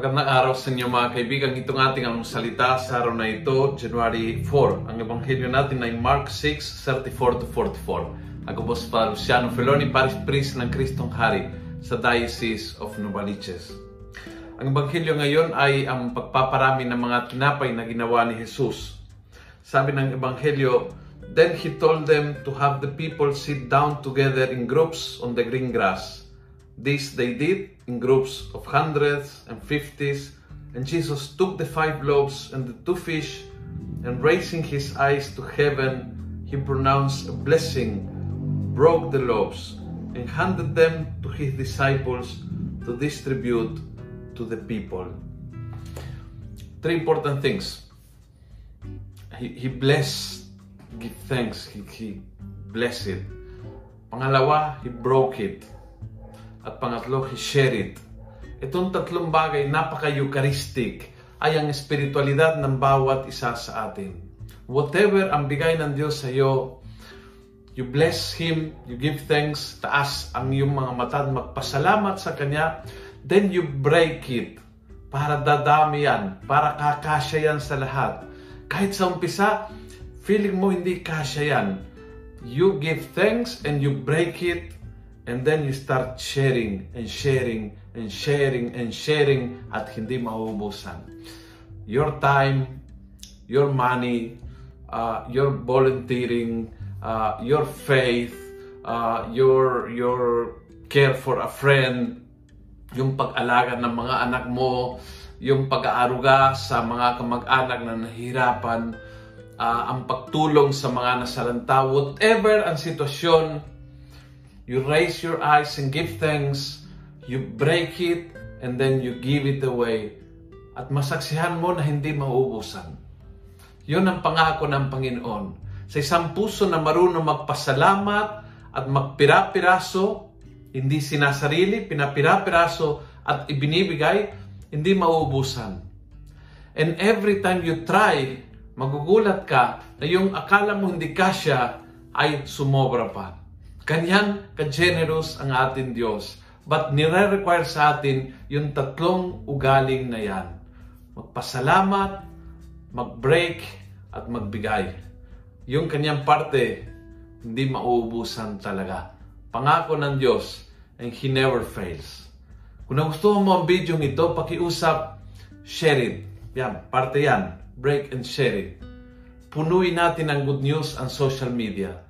Magandang araw sa inyo mga kaibigan. Itong ating ang salita sa araw na ito, January 4. Ang ebanghelyo natin ay Mark 6, 34 to 44. Ako po si Father Luciano Feloni, Paris Priest ng Kristong Hari sa Diocese of Novaliches. Ang ebanghelyo ngayon ay ang pagpaparami ng mga tinapay na ginawa ni Jesus. Sabi ng ebanghelyo, Then he told them to have the people sit down together in groups on the green grass. This they did in groups of hundreds and fifties, and Jesus took the five loaves and the two fish, and raising his eyes to heaven, he pronounced a blessing, broke the loaves, and handed them to his disciples to distribute to the people. Three important things. He, he blessed, give thanks, he, he blessed it. Pangalawa, he broke it. At pangatlo, he shared it. Itong tatlong bagay, napaka-Eucharistic, ay ang espiritualidad ng bawat isa sa atin. Whatever ang bigay ng Diyos sa iyo, you bless Him, you give thanks, taas ang iyong mga mata at magpasalamat sa Kanya, then you break it para dadami yan, para kakasya yan sa lahat. Kahit sa umpisa, feeling mo hindi kasya yan. You give thanks and you break it And then you start sharing and sharing and sharing and sharing at hindi mauubusan. Your time, your money, uh, your volunteering, uh, your faith, uh, your your care for a friend, yung pag-alaga ng mga anak mo, yung pag-aaruga sa mga kamag-anak na nahihirapan, uh, ang pagtulong sa mga nasalanta, whatever ang sitwasyon You raise your eyes and give thanks. You break it and then you give it away. At masaksihan mo na hindi mauubusan. Yun ang pangako ng Panginoon. Sa isang puso na marunong magpasalamat at magpira-piraso, hindi sinasarili, pinapira-piraso at ibinibigay, hindi mauubusan. And every time you try, magugulat ka na yung akala mo hindi kasya ay sumobra pa. Ganyan ka-generous ang ating Diyos. But nire-require sa atin yung tatlong ugaling na yan. Magpasalamat, mag-break, at magbigay. Yung kanyang parte, hindi mauubusan talaga. Pangako ng Diyos, and He never fails. Kung nagustuhan mo ang video ito, pakiusap, share it. Yan, parte yan. Break and share it. Punuin natin ang good news ang social media